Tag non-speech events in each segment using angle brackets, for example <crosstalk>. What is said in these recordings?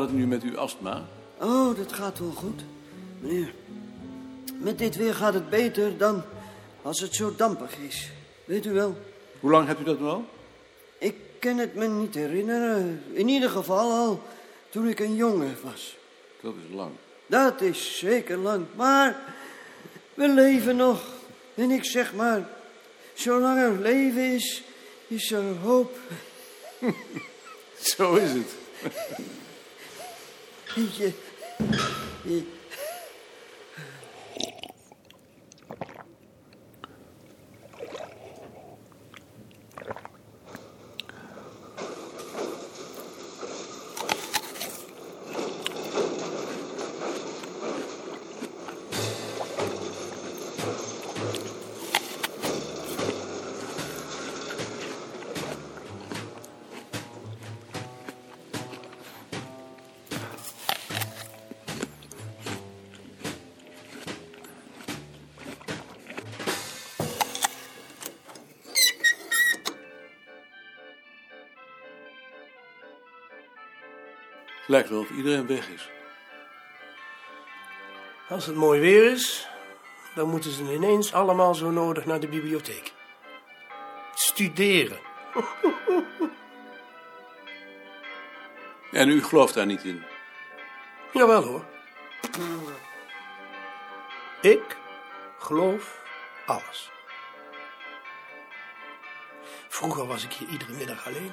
gaat het nu met uw astma? Oh, dat gaat wel goed. Meneer, met dit weer gaat het beter dan als het zo dampig is. Weet u wel, Hoe lang hebt u dat nu al? ik kan het me niet herinneren. In ieder geval al toen ik een jongen was. Dat is lang. Dat is zeker lang, maar we leven nog. En ik zeg maar, zolang er leven is, is er hoop. <laughs> Zo is het. <laughs> Weet je, je- lijkt wel of iedereen weg is. Als het mooi weer is, dan moeten ze ineens allemaal zo nodig naar de bibliotheek. Studeren. <laughs> En u gelooft daar niet in? Jawel hoor. Ik geloof alles. Vroeger was ik hier iedere middag alleen.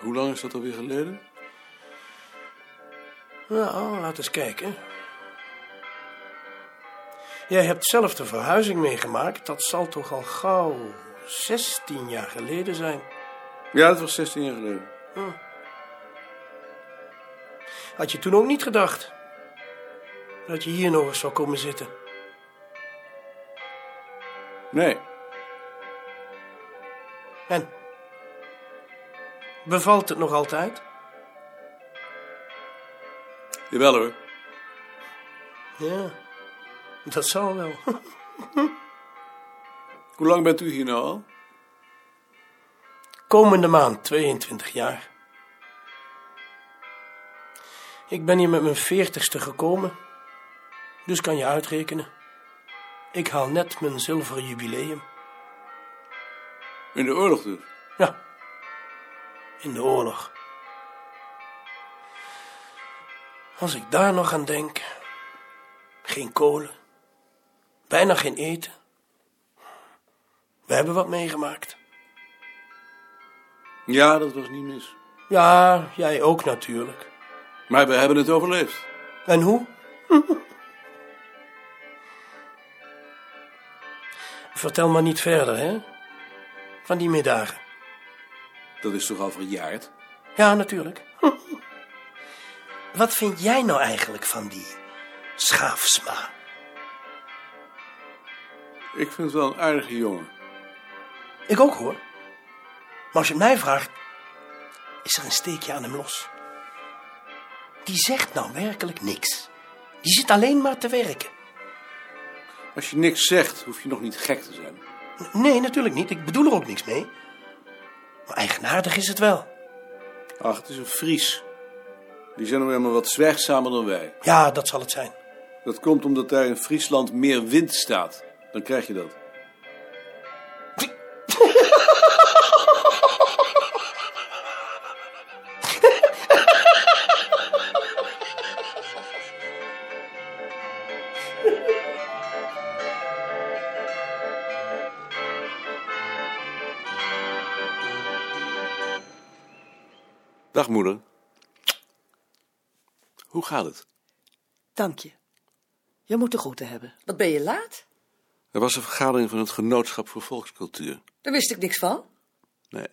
Hoe lang is dat alweer geleden? Nou, laat eens kijken. Jij hebt zelf de verhuizing meegemaakt. Dat zal toch al gauw 16 jaar geleden zijn. Ja, dat was 16 jaar geleden. Had je toen ook niet gedacht dat je hier nog eens zou komen zitten? Nee, En? Bevalt het nog altijd? jawel hoor. Ja, dat zal wel. <laughs> Hoe lang bent u hier nou al? Komende maand 22 jaar. Ik ben hier met mijn veertigste gekomen, dus kan je uitrekenen. Ik haal net mijn zilveren jubileum. In de oorlog dus. Ja, in de oorlog. Als ik daar nog aan denk. Geen kolen. Bijna geen eten. We hebben wat meegemaakt. Ja, dat was niet mis. Ja, jij ook natuurlijk. Maar we hebben het overleefd. En hoe? <laughs> Vertel maar niet verder, hè? Van die middagen. Dat is toch al verjaard? Ja, natuurlijk. Wat vind jij nou eigenlijk van die schaafsma? Ik vind het wel een aardige jongen. Ik ook hoor. Maar als je het mij vraagt, is er een steekje aan hem los. Die zegt nou werkelijk niks. Die zit alleen maar te werken. Als je niks zegt, hoef je nog niet gek te zijn. Nee, natuurlijk niet. Ik bedoel er ook niks mee. Eigenaardig is het wel. Ach, het is een Fries. Die zijn nog helemaal wat zwijgzamer dan wij. Ja, dat zal het zijn. Dat komt omdat daar in Friesland meer wind staat. Dan krijg je dat. Moeder. Hoe gaat het? Dank je. Je moet de groeten hebben. Wat ben je laat? Er was een vergadering van het Genootschap voor Volkscultuur. Daar wist ik niks van. Nee,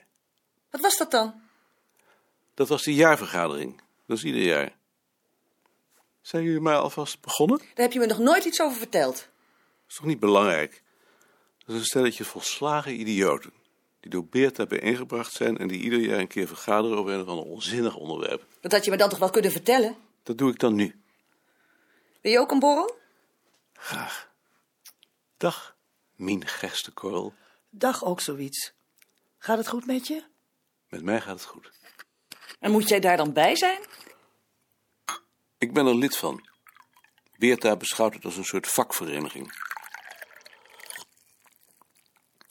Wat was dat dan? dat was de jaarvergadering. Dat is ieder jaar. Zijn jullie maar alvast begonnen? Daar heb je me nog nooit iets over verteld. Dat is toch niet belangrijk? Dat is een stelletje volslagen idioten. Die door Beerta bijeengebracht zijn en die ieder jaar een keer vergaderen over een of ander onzinnig onderwerp. Dat had je me dan toch wel kunnen vertellen? Dat doe ik dan nu. Wil je ook een borrel? Graag. Dag, Mien Gerstekorrel. Dag ook zoiets. Gaat het goed met je? Met mij gaat het goed. En moet jij daar dan bij zijn? Ik ben er lid van. Beerta beschouwt het als een soort vakvereniging.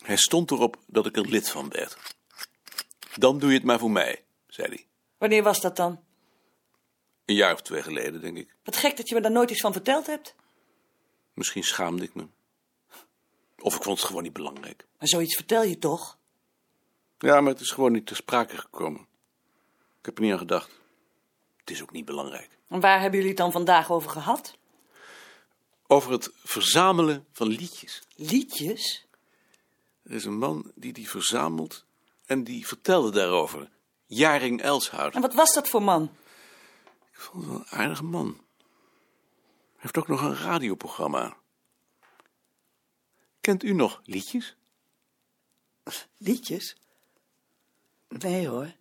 Hij stond erop dat ik er lid van werd. Dan doe je het maar voor mij, zei hij. Wanneer was dat dan? Een jaar of twee geleden, denk ik. Wat gek dat je me daar nooit iets van verteld hebt. Misschien schaamde ik me. Of ik vond het gewoon niet belangrijk. Maar zoiets vertel je toch? Ja, maar het is gewoon niet ter sprake gekomen. Ik heb er niet aan gedacht. Het is ook niet belangrijk. En waar hebben jullie het dan vandaag over gehad? Over het verzamelen van liedjes. Liedjes? Er is een man die die verzamelt en die vertelde daarover. Jaring Elshout. En wat was dat voor man? Ik vond het wel een aardige man. Hij heeft ook nog een radioprogramma. Kent u nog liedjes? Liedjes? Nee hoor.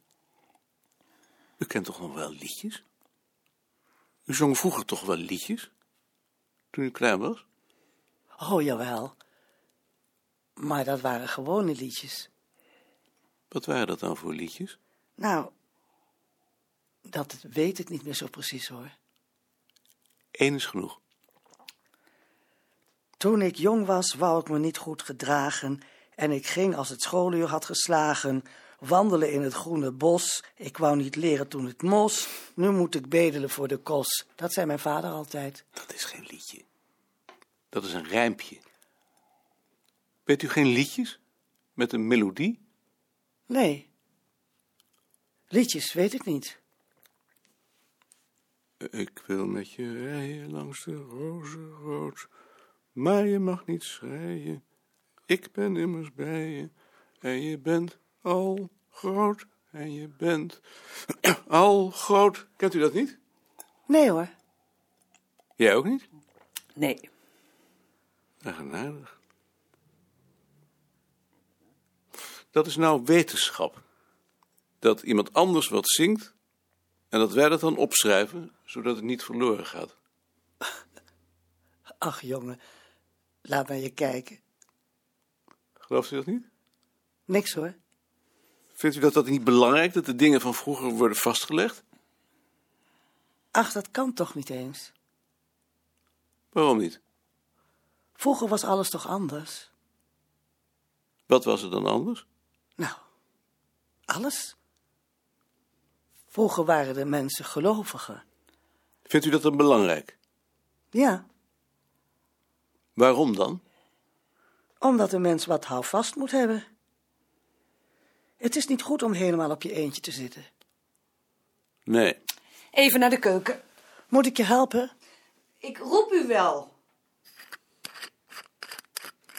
U kent toch nog wel liedjes? U zong vroeger toch wel liedjes? Toen u klein was? Oh jawel. Maar dat waren gewone liedjes. Wat waren dat dan voor liedjes? Nou, dat weet ik niet meer zo precies hoor. Eén is genoeg. Toen ik jong was, wou ik me niet goed gedragen. En ik ging als het schooluur had geslagen. Wandelen in het groene bos. Ik wou niet leren toen het mos. Nu moet ik bedelen voor de kos. Dat zei mijn vader altijd. Dat is geen liedje. Dat is een rijmpje. Weet u geen liedjes? Met een melodie? Nee. Liedjes weet ik niet. Ik wil met je rijden langs de rozenrood, maar je mag niet schreien. Ik ben immers bij je, en je bent al groot, en je bent <clears throat> al groot. Kent u dat niet? Nee hoor. Jij ook niet? Nee. Eigenaardig. Dat is nou wetenschap. Dat iemand anders wat zingt en dat wij dat dan opschrijven, zodat het niet verloren gaat. <laughs> Ach jongen, laat naar je kijken. Gelooft u dat niet? Niks hoor. Vindt u dat dat niet belangrijk, dat de dingen van vroeger worden vastgelegd? Ach, dat kan toch niet eens. Waarom niet? Vroeger was alles toch anders? Wat was er dan anders? Nou, alles. Vroeger waren de mensen geloviger. Vindt u dat dan belangrijk? Ja, Waarom dan? omdat een mens wat houvast moet hebben. Het is niet goed om helemaal op je eentje te zitten. Nee. Even naar de keuken. Moet ik je helpen? Ik roep u wel.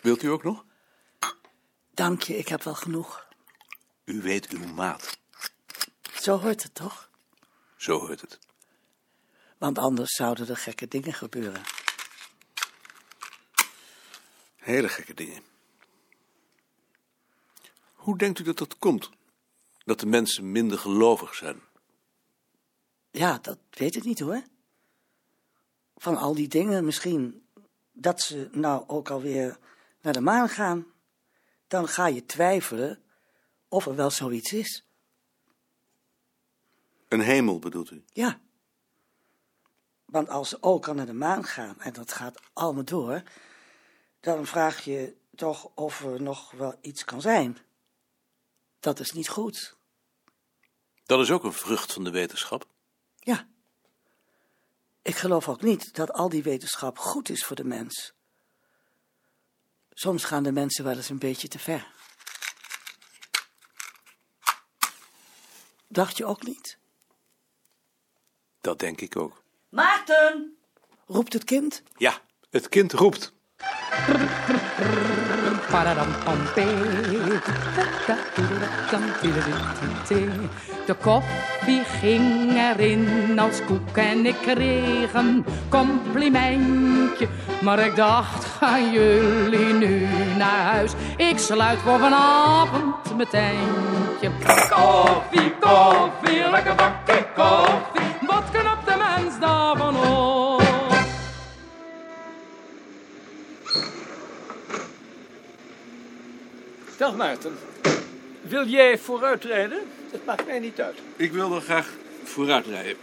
Wilt u ook nog? Dank je, ik heb wel genoeg. U weet uw maat. Zo hoort het toch? Zo hoort het. Want anders zouden er gekke dingen gebeuren. Hele gekke dingen. Hoe denkt u dat dat komt? Dat de mensen minder gelovig zijn? Ja, dat weet ik niet hoor. Van al die dingen misschien. Dat ze nou ook alweer naar de maan gaan. Dan ga je twijfelen of er wel zoiets is. Een hemel bedoelt u? Ja. Want als ze ook al naar de maan gaan en dat gaat allemaal door, dan vraag je toch of er nog wel iets kan zijn. Dat is niet goed. Dat is ook een vrucht van de wetenschap. Ja. Ik geloof ook niet dat al die wetenschap goed is voor de mens. Soms gaan de mensen wel eens een beetje te ver. Dacht je ook niet? Dat denk ik ook. Maarten! Roept het kind? Ja, het kind roept. De koffie ging erin als koek en ik kreeg een complimentje. Maar ik dacht, gaan jullie nu naar huis? Ik sluit voor vanavond mijn tentje. Koffie, koffie, lekker bakje koffie. Dag Maarten. Wil jij vooruitrijden? Het maakt mij niet uit. Ik wil dan graag vooruit rijden.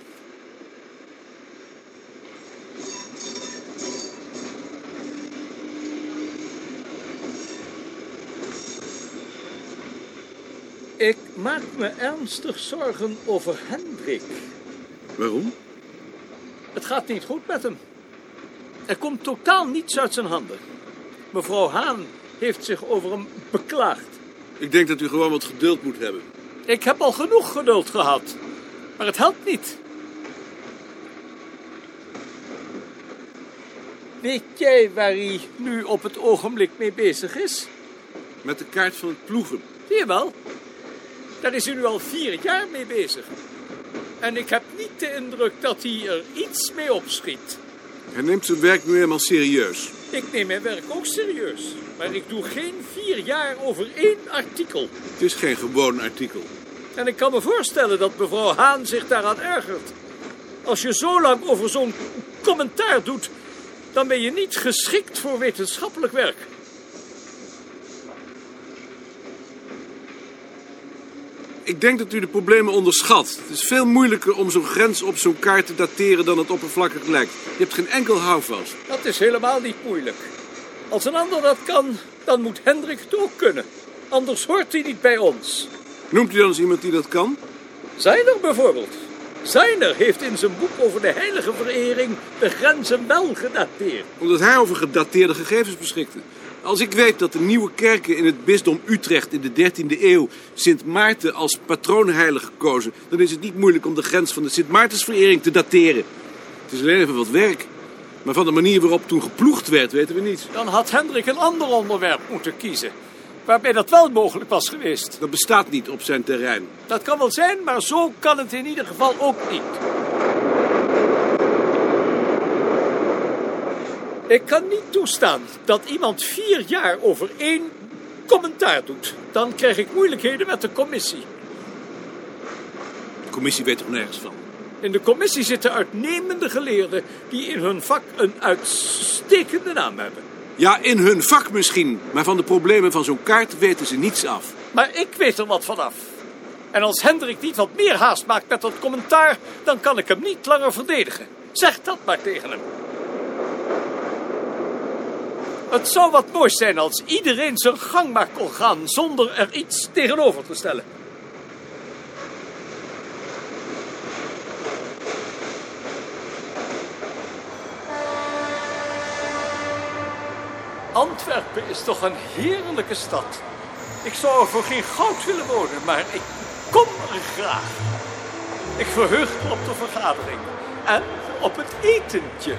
Ik maak me ernstig zorgen over Hendrik. Waarom? Het gaat niet goed met hem. Er komt totaal niets uit zijn handen. Mevrouw Haan heeft zich over hem beklaagd. Ik denk dat u gewoon wat geduld moet hebben. Ik heb al genoeg geduld gehad. Maar het helpt niet. Weet jij waar hij nu op het ogenblik mee bezig is? Met de kaart van het ploegen. Zie je wel? Daar is hij nu al vier jaar mee bezig. En ik heb niet de indruk dat hij er iets mee opschiet. Hij neemt zijn werk nu helemaal serieus. Ik neem mijn werk ook serieus. Maar ik doe geen vier jaar over één artikel. Het is geen gewoon artikel. En ik kan me voorstellen dat mevrouw Haan zich daaraan ergert. Als je zo lang over zo'n commentaar doet, dan ben je niet geschikt voor wetenschappelijk werk. Ik denk dat u de problemen onderschat. Het is veel moeilijker om zo'n grens op zo'n kaart te dateren dan het oppervlakkig lijkt. Je hebt geen enkel houvast. Dat is helemaal niet moeilijk. Als een ander dat kan, dan moet Hendrik het ook kunnen. Anders hoort hij niet bij ons. Noemt u dan eens iemand die dat kan? Zijner bijvoorbeeld. Zijner heeft in zijn boek over de heilige verering de grenzen wel gedateerd. Omdat hij over gedateerde gegevens beschikte. Als ik weet dat de nieuwe kerken in het bisdom Utrecht in de 13e eeuw Sint Maarten als patroonheilige kozen, dan is het niet moeilijk om de grens van de Sint Maartensverering te dateren. Het is alleen even wat werk. Maar van de manier waarop toen geploegd werd, weten we niets. Dan had Hendrik een ander onderwerp moeten kiezen. Waarbij dat wel mogelijk was geweest. Dat bestaat niet op zijn terrein. Dat kan wel zijn, maar zo kan het in ieder geval ook niet. Ik kan niet toestaan dat iemand vier jaar over één commentaar doet. Dan krijg ik moeilijkheden met de commissie. De commissie weet er nergens van. In de commissie zitten uitnemende geleerden die in hun vak een uitstekende naam hebben. Ja, in hun vak misschien, maar van de problemen van zo'n kaart weten ze niets af. Maar ik weet er wat vanaf. En als Hendrik niet wat meer haast maakt met dat commentaar, dan kan ik hem niet langer verdedigen. Zeg dat maar tegen hem. Het zou wat moois zijn als iedereen zijn gang maar kon gaan zonder er iets tegenover te stellen. Antwerpen is toch een heerlijke stad. Ik zou er voor geen goud willen wonen, maar ik kom er graag. Ik verheug me op de vergadering en op het etentje.